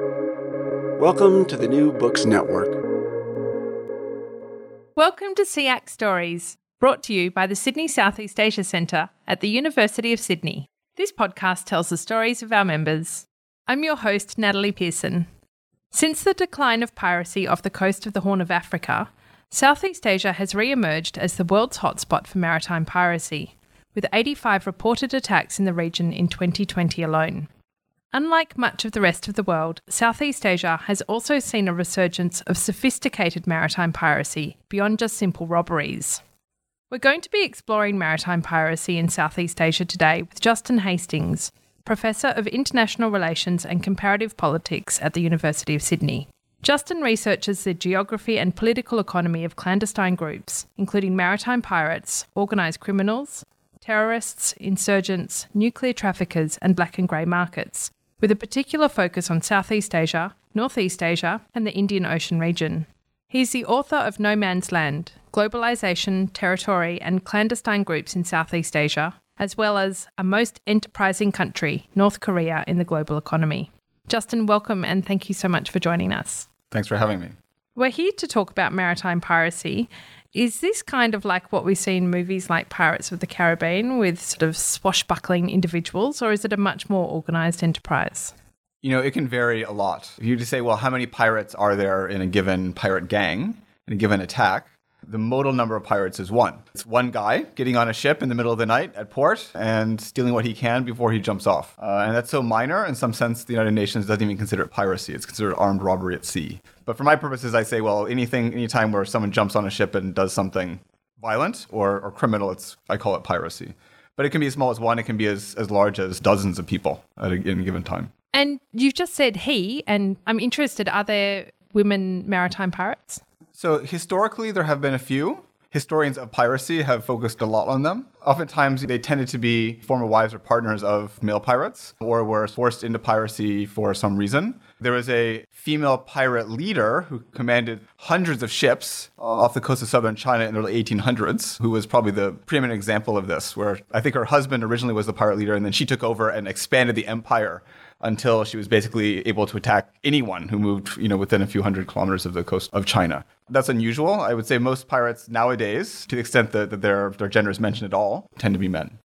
Welcome to the New Books Network. Welcome to SEAC Stories, brought to you by the Sydney Southeast Asia Centre at the University of Sydney. This podcast tells the stories of our members. I'm your host, Natalie Pearson. Since the decline of piracy off the coast of the Horn of Africa, Southeast Asia has re emerged as the world's hotspot for maritime piracy, with 85 reported attacks in the region in 2020 alone. Unlike much of the rest of the world, Southeast Asia has also seen a resurgence of sophisticated maritime piracy beyond just simple robberies. We're going to be exploring maritime piracy in Southeast Asia today with Justin Hastings, Professor of International Relations and Comparative Politics at the University of Sydney. Justin researches the geography and political economy of clandestine groups, including maritime pirates, organised criminals, terrorists, insurgents, nuclear traffickers, and black and grey markets, with a particular focus on Southeast Asia, Northeast Asia, and the Indian Ocean region. He's the author of No Man's Land Globalisation, Territory, and Clandestine Groups in Southeast Asia, as well as A Most Enterprising Country, North Korea in the Global Economy. Justin, welcome and thank you so much for joining us. Thanks for having me. We're here to talk about maritime piracy. Is this kind of like what we see in movies like Pirates of the Caribbean with sort of swashbuckling individuals, or is it a much more organised enterprise? You know, it can vary a lot. If you just say, well, how many pirates are there in a given pirate gang, in a given attack? The modal number of pirates is one. It's one guy getting on a ship in the middle of the night at port and stealing what he can before he jumps off. Uh, and that's so minor, in some sense, the United Nations doesn't even consider it piracy. It's considered armed robbery at sea. But for my purposes, I say, well, anything, anytime where someone jumps on a ship and does something violent or, or criminal, it's I call it piracy. But it can be as small as one, it can be as, as large as dozens of people at a, any given time. And you've just said he, and I'm interested, are there women maritime pirates? So historically, there have been a few. Historians of piracy have focused a lot on them. Oftentimes, they tended to be former wives or partners of male pirates or were forced into piracy for some reason. There was a female pirate leader who commanded hundreds of ships off the coast of southern China in the early 1800s, who was probably the preeminent example of this, where I think her husband originally was the pirate leader and then she took over and expanded the empire until she was basically able to attack anyone who moved, you know, within a few hundred kilometers of the coast of China. That's unusual. I would say most pirates nowadays, to the extent that, that their, their gender is mentioned at all, tend to be men.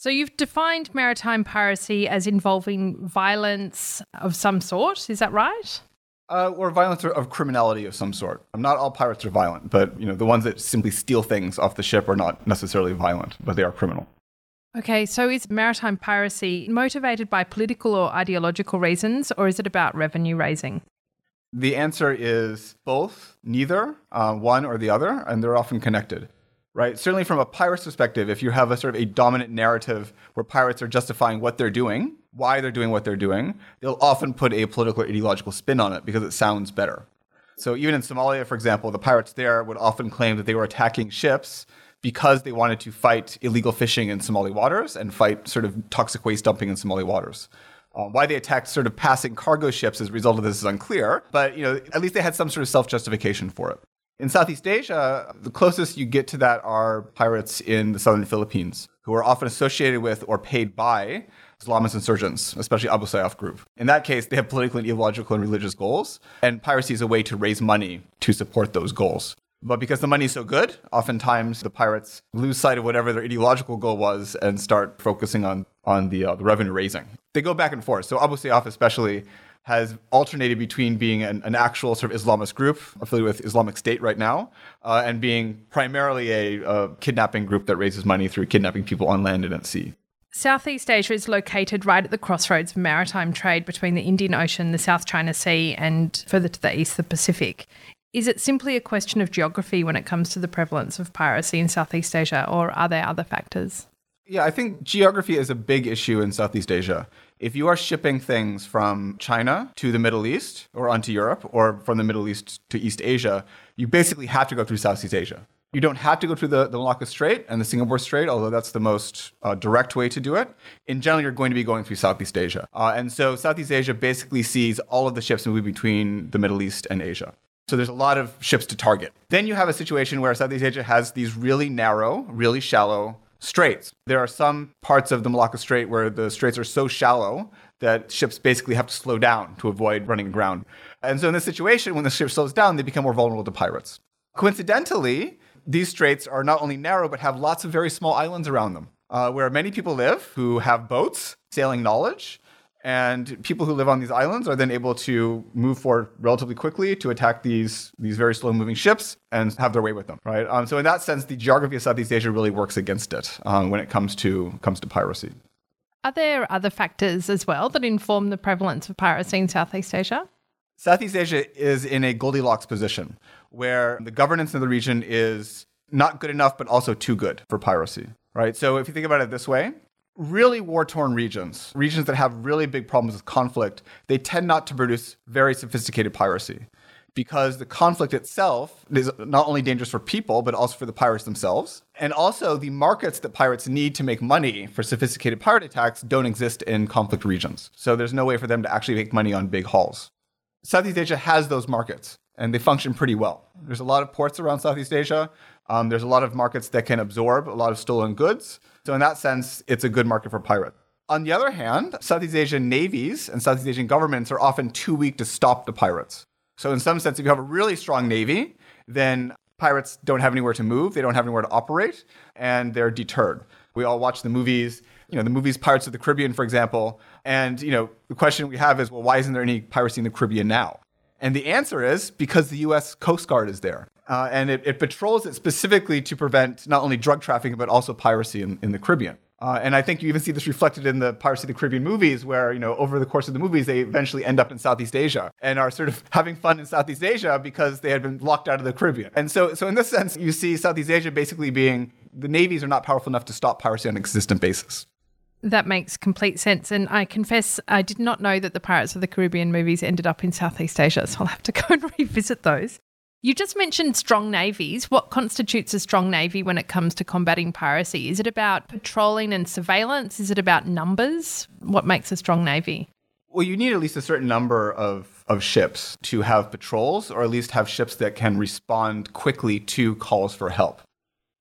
So you've defined maritime piracy as involving violence of some sort. Is that right? Uh, or violence of criminality of some sort. Not all pirates are violent, but you know the ones that simply steal things off the ship are not necessarily violent, but they are criminal. Okay, so is maritime piracy motivated by political or ideological reasons, or is it about revenue raising? The answer is both, neither, uh, one or the other, and they're often connected. Right? Certainly, from a pirate's perspective, if you have a sort of a dominant narrative where pirates are justifying what they're doing, why they're doing what they're doing, they'll often put a political or ideological spin on it because it sounds better. So, even in Somalia, for example, the pirates there would often claim that they were attacking ships because they wanted to fight illegal fishing in Somali waters and fight sort of toxic waste dumping in Somali waters. Uh, why they attacked sort of passing cargo ships as a result of this is unclear, but you know at least they had some sort of self-justification for it. In Southeast Asia, the closest you get to that are pirates in the southern Philippines, who are often associated with or paid by Islamist insurgents, especially Abu Sayyaf group. In that case, they have political and ideological and religious goals, and piracy is a way to raise money to support those goals. But because the money's so good, oftentimes the pirates lose sight of whatever their ideological goal was and start focusing on on the, uh, the revenue raising. They go back and forth. So Abu Sayyaf especially has alternated between being an, an, actual sort of Islamist group affiliated with Islamic State right now, uh, and being primarily a, a kidnapping group that raises money through kidnapping people on land and at sea. Southeast Asia is located right at the crossroads of maritime trade between the Indian Ocean, the South China Sea, and further to the east, the Pacific. Is it simply a question of geography when it comes to the prevalence of piracy in Southeast Asia, or are there other factors? Yeah, I think geography is a big issue in Southeast Asia. If you are shipping things from China to the Middle East or onto Europe or from the Middle East to East Asia, you basically have to go through Southeast Asia. You don't have to go through the, the Malacca Strait and the Singapore Strait, although that's the most uh, direct way to do it. In general, you're going to be going through Southeast Asia. Uh, and so Southeast Asia basically sees all of the ships moving between the Middle East and Asia. So there's a lot of ships to target. Then you have a situation where Southeast Asia has these really narrow, really shallow straits. There are some parts of the Malacca Strait where the straits are so shallow that ships basically have to slow down to avoid running aground. And so in this situation, when the ship slows down, they become more vulnerable to pirates. Coincidentally, these straits are not only narrow, but have lots of very small islands around them, uh, where many people live who have boats, sailing knowledge, and people who live on these islands are then able to move forward relatively quickly to attack these these very slow moving ships and have their way with them right? Um, so in that sense the geography of southeast asia really works against it um, when it comes to comes to piracy. Are there other factors as well that inform the prevalence of piracy in southeast asia? Southeast asia is in a goldilocks position where the governance of the region is not good enough but also too good for piracy right? So if you think about it this way really war torn regions, regions that have really big problems with conflict, they tend not to produce very sophisticated piracy because the conflict itself is not only dangerous for people, but also for the pirates themselves. And also, the markets that pirates need to make money for sophisticated pirate attacks don't exist in conflict regions. So there's no way for them to actually make money on big hauls. Southeast Asia has those markets, and they function pretty well. There's a lot of ports around Southeast Asia. Um, there's a lot of markets that can absorb a lot of stolen goods. So in that sense, it's a good market for pirates. On the other hand, Southeast Asian navies and Southeast Asian governments are often too weak to stop the pirates. So in some sense, if you have a really strong navy, then pirates don't have anywhere to move, they don't have anywhere to operate, and they're deterred. We all watch the movies, you know, the movies Pirates of the Caribbean, for example, and you know, the question we have is, well, why isn't there any piracy in the Caribbean now? And the answer is because the U.S. Coast Guard is there. Uh, and it, it, patrols it specifically to prevent not only drug trafficking, but also piracy in, in the Caribbean. Uh, and I think you even see this reflected in the Piracy of the Caribbean movies, where, you know, over the course of the movies, they eventually end up in Southeast Asia and are sort of having fun in Southeast Asia because they had been locked out of the Caribbean. And so, so in this sense, you see Southeast Asia basically being the navies are not powerful enough to stop piracy on a consistent basis. That makes complete sense. And I confess, I did not know that the Pirates of the Caribbean movies ended up in Southeast Asia. So I'll have to go and revisit those. You just mentioned strong navies. What constitutes a strong navy when it comes to combating piracy? Is it about patrolling and surveillance? Is it about numbers? What makes a strong navy? Well, you need at least a certain number of, of ships to have patrols, or at least have ships that can respond quickly to calls for help.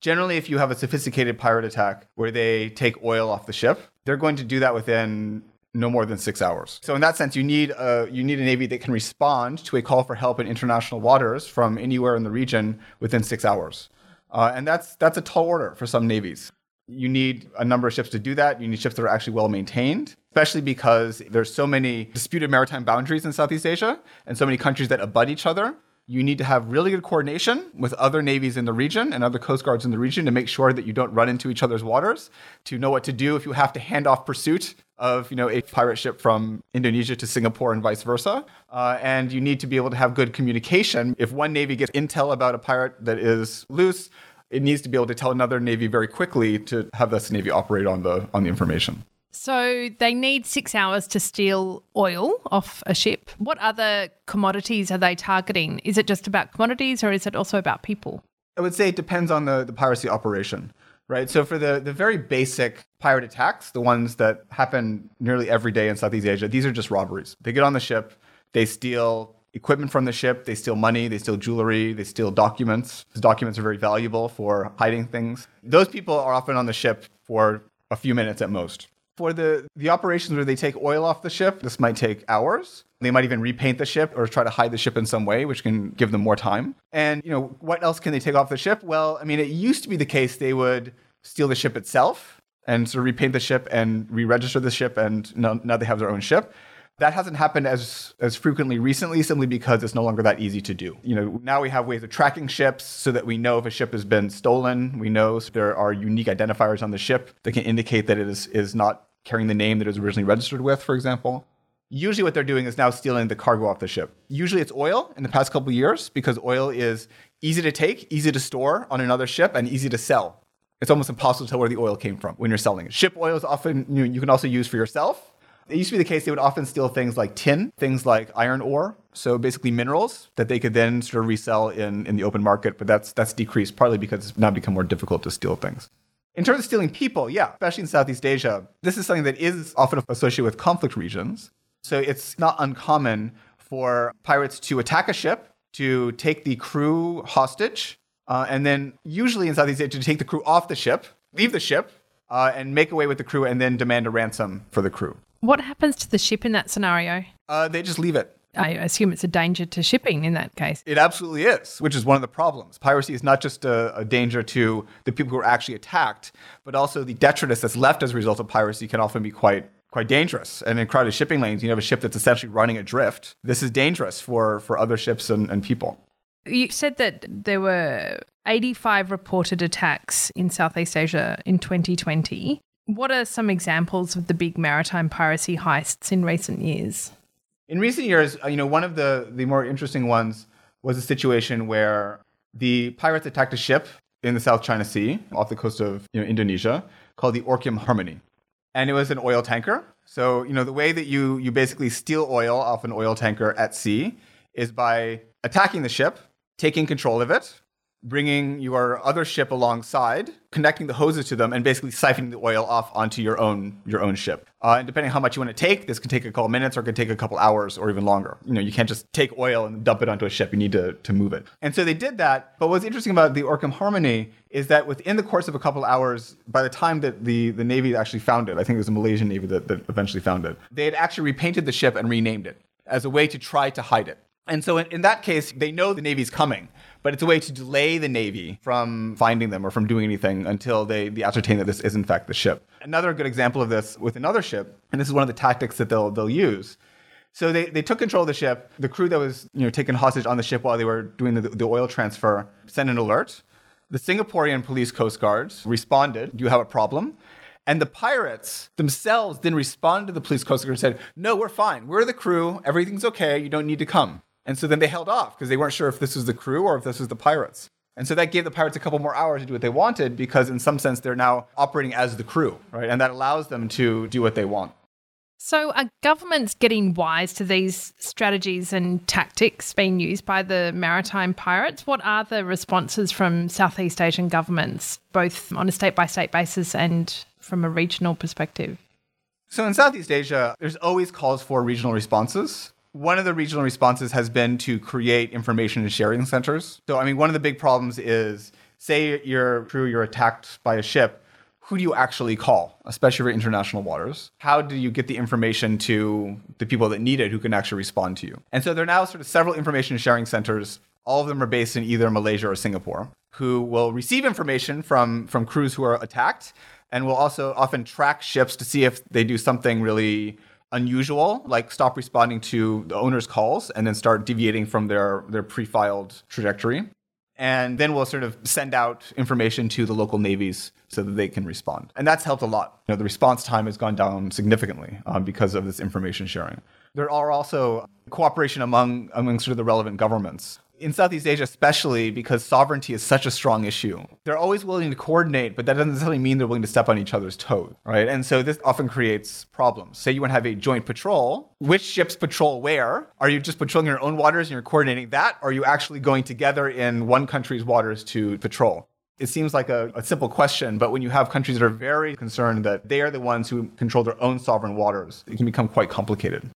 Generally, if you have a sophisticated pirate attack where they take oil off the ship, they're going to do that within no more than six hours. So in that sense, you need a you need a navy that can respond to a call for help in international waters from anywhere in the region within six hours, uh, and that's that's a tall order for some navies. You need a number of ships to do that. You need ships that are actually well maintained, especially because there's so many disputed maritime boundaries in Southeast Asia and so many countries that abut each other you need to have really good coordination with other navies in the region and other coast guards in the region to make sure that you don't run into each other's waters, to know what to do if you have to hand off pursuit of you know a pirate ship from Indonesia to Singapore and vice versa. Uh, and you need to be able to have good communication. If one navy gets intel about a pirate that is loose, it needs to be able to tell another navy very quickly to have this navy operate on the on the information. So they need six hours to steal oil off a ship. What other commodities are they targeting? Is it just about commodities or is it also about people? I would say it depends on the, the piracy operation, right? So for the, the very basic pirate attacks, the ones that happen nearly every day in Southeast Asia, these are just robberies. They get on the ship, they steal equipment from the ship, they steal money, they steal jewelry, they steal documents. Documents are very valuable for hiding things. Those people are often on the ship for a few minutes at most. For the, the operations where they take oil off the ship, this might take hours. They might even repaint the ship or try to hide the ship in some way, which can give them more time. And, you know, what else can they take off the ship? Well, I mean, it used to be the case they would steal the ship itself and sort of repaint the ship and re-register the ship, and now, now they have their own ship. That hasn't happened as as frequently recently, simply because it's no longer that easy to do. You know, now we have ways of tracking ships so that we know if a ship has been stolen. We know there are unique identifiers on the ship that can indicate that it is is not carrying the name that it was originally registered with, for example. Usually, what they're doing is now stealing the cargo off the ship. Usually, it's oil in the past couple years because oil is easy to take, easy to store on another ship, and easy to sell. It's almost impossible to tell where the oil came from when you're selling it. Ship oil is often you, know, you can also use for yourself. It used to be the case they would often steal things like tin, things like iron ore, so basically minerals that they could then sort of resell in, in the open market. But that's that's decreased partly because it's now become more difficult to steal things. In terms of stealing people, yeah, especially in Southeast Asia, this is something that is often associated with conflict regions. So it's not uncommon for pirates to attack a ship, to take the crew hostage, uh, and then usually in Southeast Asia to take the crew off the ship, leave the ship, uh, and make away with the crew, and then demand a ransom for the crew. What happens to the ship in that scenario? Uh, they just leave it. I assume it's a danger to shipping in that case. It absolutely is, which is one of the problems. Piracy is not just a, a, danger to the people who are actually attacked, but also the detritus that's left as a result of piracy can often be quite quite dangerous. And in crowded shipping lanes, you have a ship that's essentially running adrift. This is dangerous for, for other ships and, and people. You said that there were 85 reported attacks in Southeast Asia in 2020. What are some examples of the big maritime piracy heists in recent years? In recent years, uh, you know, one of the, the more interesting ones was a situation where the pirates attacked a ship in the South China Sea off the coast of you know, Indonesia called the Orkim Harmony and it was an oil tanker. So, you know, the way that you you basically steal oil off an oil tanker at sea is by attacking the ship, taking control of it, bringing your other ship alongside, connecting the hoses to them, and basically siphoning the oil off onto your own your own ship. Uh, and depending on how much you want to take, this can take a couple minutes or it can take a couple hours or even longer. You know, you can't just take oil and dump it onto a ship. You need to, to move it. And so they did that. But what's interesting about the Orkim Harmony is that within the course of a couple hours, by the time that the, the Navy actually found it, I think it was the Malaysian Navy that, that eventually found it, they had actually repainted the ship and renamed it as a way to try to hide it. And so in, in that case, they know the Navy's coming but it's a way to delay the Navy from finding them or from doing anything until they, they ascertain that this is in fact the ship. Another good example of this with another ship, and this is one of the tactics that they'll, they'll use. So they, they took control of the ship. The crew that was you know, taken hostage on the ship while they were doing the, the oil transfer sent an alert. The Singaporean police coast guards responded, Do you have a problem? And the pirates themselves then responded to the police coast guard and said, No, we're fine. We're the crew. Everything's okay. You don't need to come. And so then they held off because they weren't sure if this was the crew or if this was the pirates. And so that gave the pirates a couple more hours to do what they wanted because, in some sense, they're now operating as the crew, right? And that allows them to do what they want. So, are governments getting wise to these strategies and tactics being used by the maritime pirates? What are the responses from Southeast Asian governments, both on a state by state basis and from a regional perspective? So, in Southeast Asia, there's always calls for regional responses. One of the regional responses has been to create information and sharing centers. So, I mean, one of the big problems is say you're crew, you're attacked by a ship. Who do you actually call, especially for international waters? How do you get the information to the people that need it who can actually respond to you? And so there are now sort of several information sharing centers. All of them are based in either Malaysia or Singapore, who will receive information from, from crews who are attacked and will also often track ships to see if they do something really unusual, like stop responding to the owner's calls and then start deviating from their, their pre-filed trajectory. And then we'll sort of send out information to the local navies so that they can respond. And that's helped a lot. You know, the response time has gone down significantly um, because of this information sharing. There are also cooperation among, among sort of the relevant governments in Southeast Asia, especially because sovereignty is such a strong issue, they're always willing to coordinate, but that doesn't necessarily mean they're willing to step on each other's toes, right? And so this often creates problems. Say you want to have a joint patrol. Which ships patrol where? Are you just patrolling your own waters and you're coordinating that? Or are you actually going together in one country's waters to patrol? It seems like a, a, simple question, but when you have countries that are very concerned that they are the ones who control their own sovereign waters, it can become quite complicated.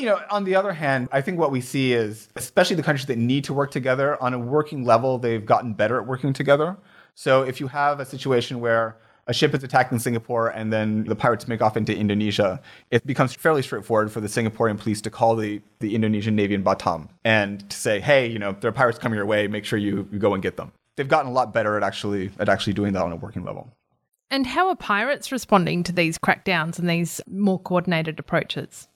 You know, on the other hand, I think what we see is, especially the countries that need to work together on a working level, they've gotten better at working together. So if you have a situation where a ship is attacked in Singapore and then the pirates make off into Indonesia, it becomes fairly straightforward for the Singaporean police to call the, the Indonesian Navy in Batam and to say, hey, you know, there are pirates coming your way, make sure you, you go and get them. They've gotten a lot better at actually at actually doing that on a working level. And how are pirates responding to these crackdowns and these more coordinated approaches?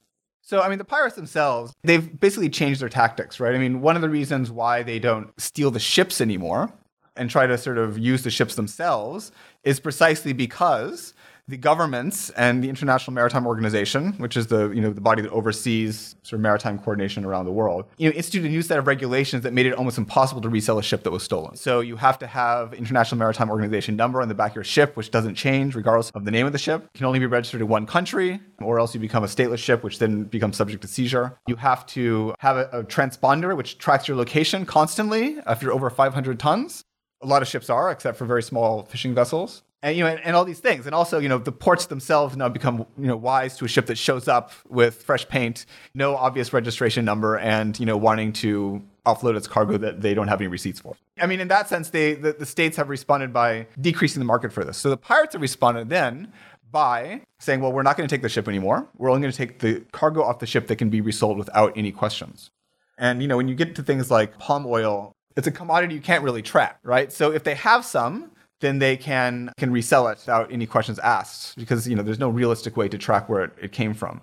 So, I mean, the pirates themselves, they've basically changed their tactics, right? I mean, one of the reasons why they don't steal the ships anymore and try to sort of use the ships themselves is precisely because the governments and the International Maritime Organization, which is the you know the body that oversees sort of maritime coordination around the world, you know, instituted a new set of regulations that made it almost impossible to resell a ship that was stolen. So you have to have International Maritime Organization number on the back of your ship, which doesn't change regardless of the name of the ship. It can only be registered in one country, or else you become a stateless ship, which then becomes subject to seizure. You have to have a, a transponder which tracks your location constantly uh, if you're over 500 tons. A lot of ships are, except for very small fishing vessels and you know, and, and, all these things, and also, you know, the ports themselves now become, you know, wise to a ship that shows up with fresh paint, no obvious registration number, and you know, wanting to offload its cargo that they don't have any receipts for. I mean, in that sense, they the, the states have responded by decreasing the market for this. So the pirates have responded then by saying, well, we're not going to take the ship anymore. We're only going to take the cargo off the ship that can be resold without any questions. And you know, when you get to things like palm oil, it's a commodity you can't really track, right? So if they have some, then they can can resell it without any questions asked because you know there's no realistic way to track where it, it came from.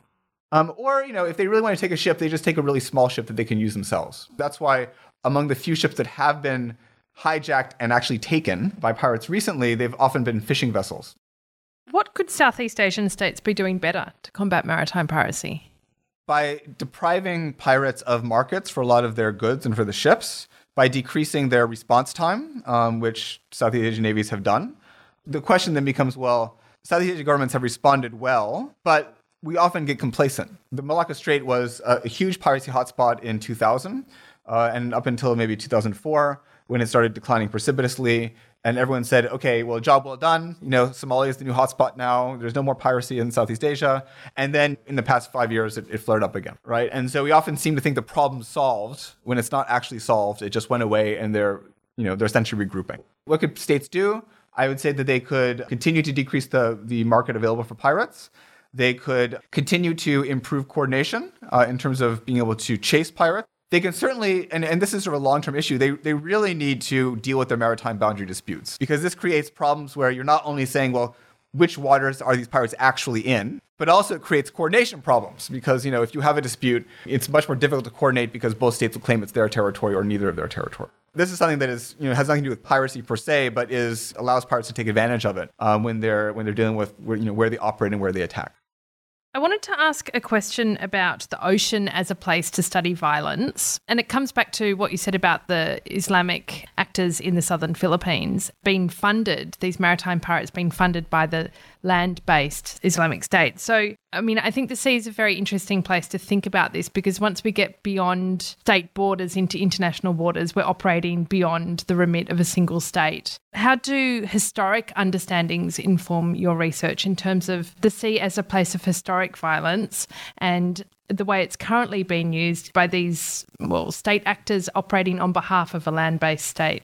Um, or you know, if they really want to take a ship, they just take a really small ship that they can use themselves. That's why among the few ships that have been hijacked and actually taken by pirates recently, they've often been fishing vessels. What could Southeast Asian states be doing better to combat maritime piracy? By depriving pirates of markets for a lot of their goods and for the ships, by decreasing their response time, um, which Southeast Asian navies have done. The question then becomes well, Southeast Asian governments have responded well, but we often get complacent. The Malacca Strait was a, a huge piracy hotspot in 2000, uh, and up until maybe 2004, when it started declining precipitously, and everyone said, okay, well, job well done. You know, Somalia is the new hotspot now. There's no more piracy in Southeast Asia. And then in the past five years, it, it, flared up again, right? And so we often seem to think the problem's solved when it's not actually solved. It just went away and they're, you know, they're essentially regrouping. What could states do? I would say that they could continue to decrease the, the market available for pirates. They could continue to improve coordination uh, in terms of being able to chase pirates they can certainly, and, and this is sort of a long term issue, they, they really need to deal with their maritime boundary disputes because this creates problems where you're not only saying, well, which waters are these pirates actually in, but also it creates coordination problems because, you know, if you have a dispute, it's much more difficult to coordinate because both states will claim it's their territory or neither of their territory. This is something that is, you know, has nothing to do with piracy per se, but is allows pirates to take advantage of it um, when they're when they're dealing with, you know, where they operate and where they attack. I wanted to ask a question about the ocean as a place to study violence. And it comes back to what you said about the Islamic actors in the southern Philippines being funded, these maritime pirates being funded by the land based Islamic State. So, I mean, I think the sea is a very interesting place to think about this because once we get beyond state borders into international waters, we're operating beyond the remit of a single state. How do historic understandings inform your research in terms of the sea as a place of historic violence and the way it's currently being used by these, well, state actors operating on behalf of a land based state?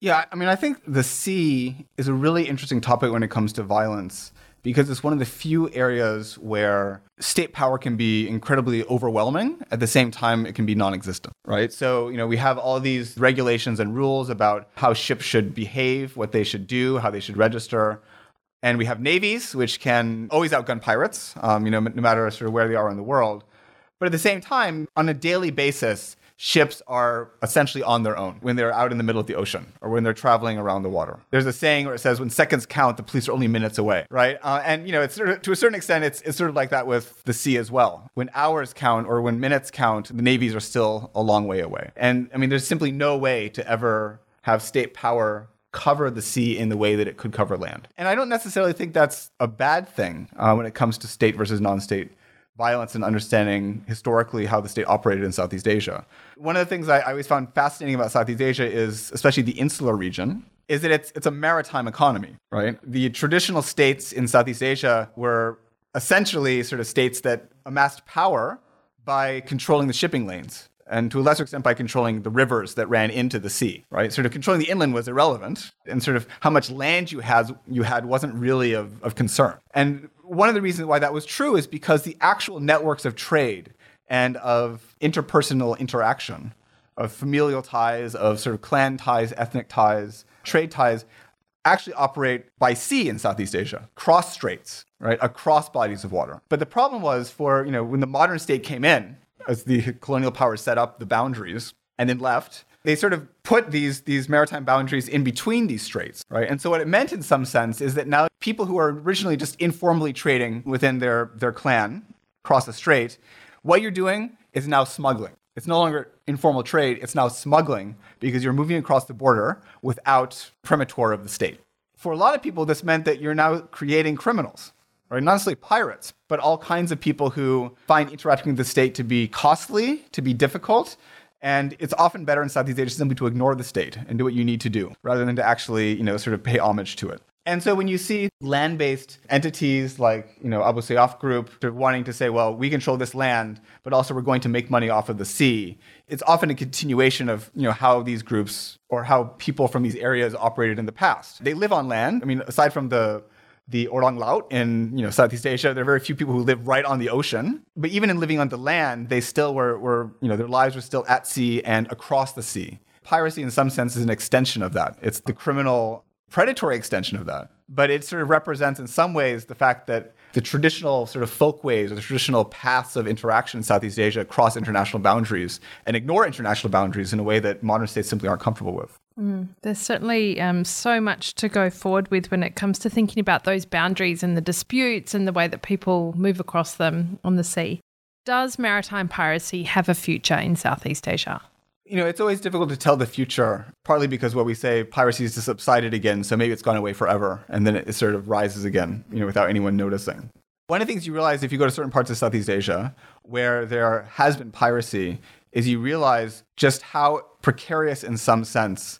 Yeah, I mean, I think the sea is a really interesting topic when it comes to violence because it's one of the few areas where state power can be incredibly overwhelming. At the same time, it can be non existent, right? So, you know, we have all these regulations and rules about how ships should behave, what they should do, how they should register. And we have navies, which can always outgun pirates, um, you know, no matter sort of where they are in the world. But at the same time, on a daily basis, ships are essentially on their own when they're out in the middle of the ocean or when they're traveling around the water. There's a saying where it says, when seconds count, the police are only minutes away, right? Uh, and, you know, it's sort of, to a certain extent, it's, it's sort of like that with the sea as well. When hours count or when minutes count, the navies are still a long way away. And, I mean, there's simply no way to ever have state power cover the sea in the way that it could cover land. And I don't necessarily think that's a bad thing uh, when it comes to state versus non state violence and understanding historically how the state operated in Southeast Asia. One of the things I, I always found fascinating about Southeast Asia is, especially the insular region, is that it's, it's a maritime economy, right? The traditional states in Southeast Asia were essentially sort of states that amassed power by controlling the shipping lanes and to a lesser extent by controlling the rivers that ran into the sea, right? Sort of controlling the inland was irrelevant, and sort of how much land you had you had wasn't really of, of concern. And one of the reasons why that was true is because the actual networks of trade and of interpersonal interaction, of familial ties, of sort of clan ties, ethnic ties, trade ties, actually operate by sea in Southeast Asia, cross straits, right, across bodies of water. But the problem was for, you know, when the modern state came in, as the colonial powers set up the boundaries and then left, they sort of put these, these maritime boundaries in between these straits, right? And so what it meant in some sense is that now people who are originally just informally trading within their, their clan across the strait, what you're doing is now smuggling. It's no longer informal trade, it's now smuggling because you're moving across the border without permitor of the state. For a lot of people, this meant that you're now creating criminals right? Not necessarily pirates, but all kinds of people who find interacting with the state to be costly, to be difficult. And it's often better in Southeast Asia simply to ignore the state and do what you need to do rather than to actually, you know, sort of pay homage to it. And so when you see land-based entities like, you know, Abu Sayyaf Group wanting to say, well, we control this land, but also we're going to make money off of the sea, it's often a continuation of, you know, how these groups or how people from these areas operated in the past. They live on land. I mean, aside from the the Orang Laut in you know Southeast Asia. There are very few people who live right on the ocean. But even in living on the land, they still were, were you know their lives were still at sea and across the sea. Piracy, in some sense, is an extension of that. It's the criminal predatory extension of that. But it sort of represents, in some ways, the fact that the traditional sort of folkways or the traditional paths of interaction in Southeast Asia cross international boundaries and ignore international boundaries in a way that modern states simply aren't comfortable with. Mm, there's certainly um, so much to go forward with when it comes to thinking about those boundaries and the disputes and the way that people move across them on the sea. Does maritime piracy have a future in Southeast Asia? You know, it's always difficult to tell the future, partly because what we say piracy has subsided again, so maybe it's gone away forever, and then it sort of rises again, you know, without anyone noticing. One of the things you realize if you go to certain parts of Southeast Asia where there has been piracy is you realize just how precarious, in some sense,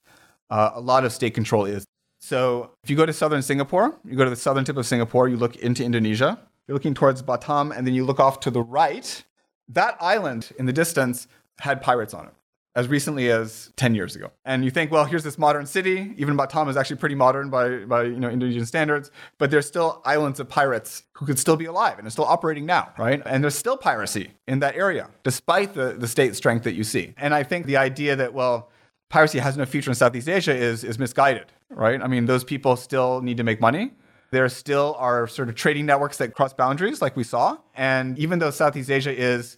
uh, a lot of state control is. So if you go to southern Singapore, you go to the southern tip of Singapore, you look into Indonesia, you're looking towards Batam, and then you look off to the right. That island in the distance had pirates on it as recently as 10 years ago. And you think, well, here's this modern city. Even Batam is actually pretty modern by, by you know, Indonesian standards, but there's still islands of pirates who could still be alive and are still operating now, right? And there's still piracy in that area, despite the, the state strength that you see. And I think the idea that, well, piracy has no future in Southeast Asia is, is misguided, right? I mean, those people still need to make money. There still are sort of trading networks that cross boundaries, like we saw. And even though Southeast Asia is,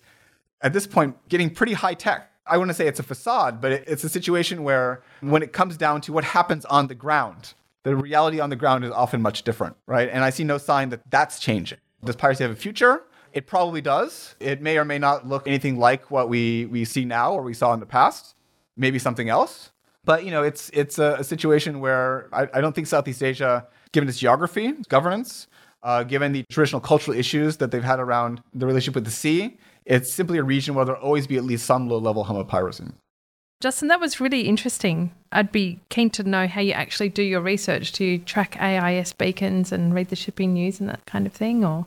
at this point, getting pretty high tech, I want to say it's a facade, but it's a situation where when it comes down to what happens on the ground, the reality on the ground is often much different, right? And I see no sign that that's changing. Does piracy have a future? It probably does. It may or may not look anything like what we, we see now or we saw in the past. Maybe something else. But you know, it's it's a, a situation where I, I, don't think Southeast Asia, given its geography, its governance, uh, given the traditional cultural issues that they've had around the relationship with the sea, it's simply a region where there'll always be at least some low level homopiracy. Justin, that was really interesting. I'd be keen to know how you actually do your research. Do you track AIS beacons and read the shipping news and that kind of thing, or?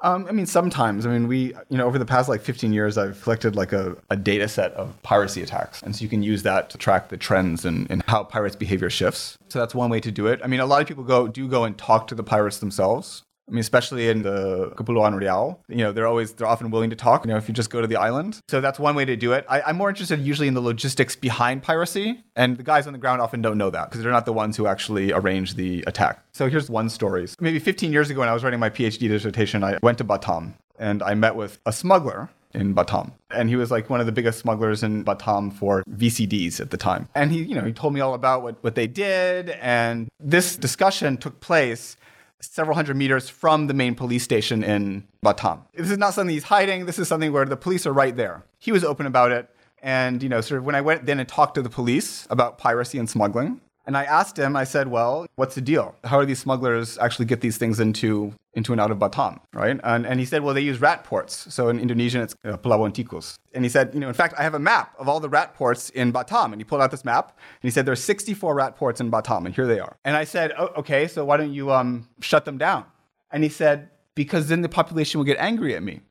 Um, I mean, sometimes. I mean, we, you know, over the past like 15 years, I've collected like a, a data set of piracy attacks. And so you can use that to track the trends and, and how pirates' behavior shifts. So that's one way to do it. I mean, a lot of people go do go and talk to the pirates themselves. I mean, especially in the Kepulauan Riau, you know, they're always, they're often willing to talk, you know, if you just go to the island. So that's one way to do it. I, am more interested usually in the logistics behind piracy. And the guys on the ground often don't know that because they're not the ones who actually arrange the attack. So here's one story. Maybe 15 years ago when I was writing my PhD dissertation, I went to Batam and I met with a smuggler in Batam. And he was like one of the biggest smugglers in Batam for VCDs at the time. And he, you know, he told me all about what, what they did. And this discussion took place several hundred meters from the main police station in Batam. This is not something he's hiding. This is something where the police are right there. He was open about it. And, you know, sort of when I went then and talked to the police about piracy and smuggling, and I asked him, I said, well, what's the deal? How do these smugglers actually get these things into, into and out of Batam, right? And, and he said, well, they use rat ports. So in Indonesian, it's uh, Pelabuhan Tikus. And he said, you know, in fact, I have a map of all the rat ports in Batam. And he pulled out this map and he said, there's 64 rat ports in Batam, and here they are. And I said, oh, okay, so why don't you um, shut them down? And he said, because then the population will get angry at me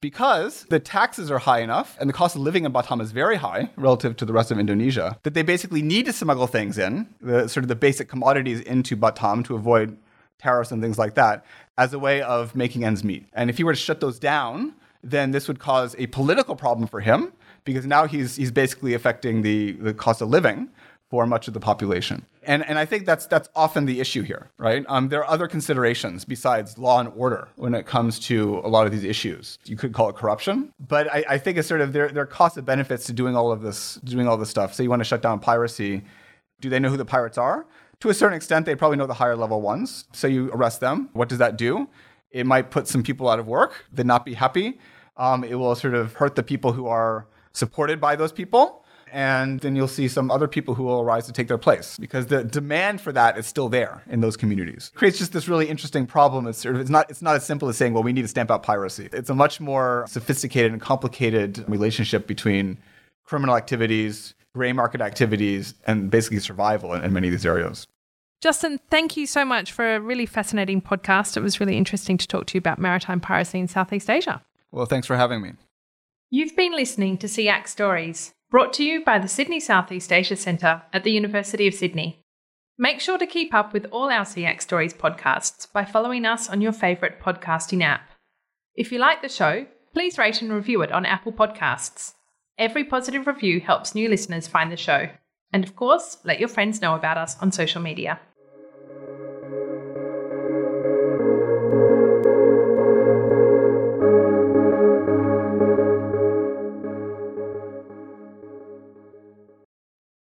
because the taxes are high enough and the cost of living in Batam is very high relative to the rest of Indonesia that they basically need to smuggle things in, the sort of the basic commodities into Batam to avoid tariffs and things like that as a way of making ends meet. And if he were to shut those down, then this would cause a political problem for him because now he's he's basically affecting the, the cost of living for much of the population. And, and I think that's, that's often the issue here, right? Um, there are other considerations besides law and order when it comes to a lot of these issues. You could call it corruption, but I, I think it's sort of there, there are costs and benefits to doing all of this, doing all this stuff. So you want to shut down piracy. Do they know who the pirates are? To a certain extent, they probably know the higher level ones. So you arrest them. What does that do? It might put some people out of work. They'd not be happy. Um, it will sort of hurt the people who are supported by those people and then you'll see some other people who will arise to take their place because the demand for that is still there in those communities. It creates just this really interesting problem. It's sort of it's not it's not as simple as saying, well, we need to stamp out piracy. It's a much more sophisticated and complicated relationship between criminal activities, gray market activities, and basically survival in, in many of these areas. Justin, thank you so much for a really fascinating podcast. It was really interesting to talk to you about maritime piracy in Southeast Asia. Well, thanks for having me. You've been listening to SEAC Stories brought to you by the Sydney Southeast Asia Centre at the University of Sydney. Make sure to keep up with all our SEAC Stories podcasts by following us on your favourite podcasting app. If you like the show, please rate and review it on Apple Podcasts. Every positive review helps new listeners find the show. And of course, let your friends know about us on social media.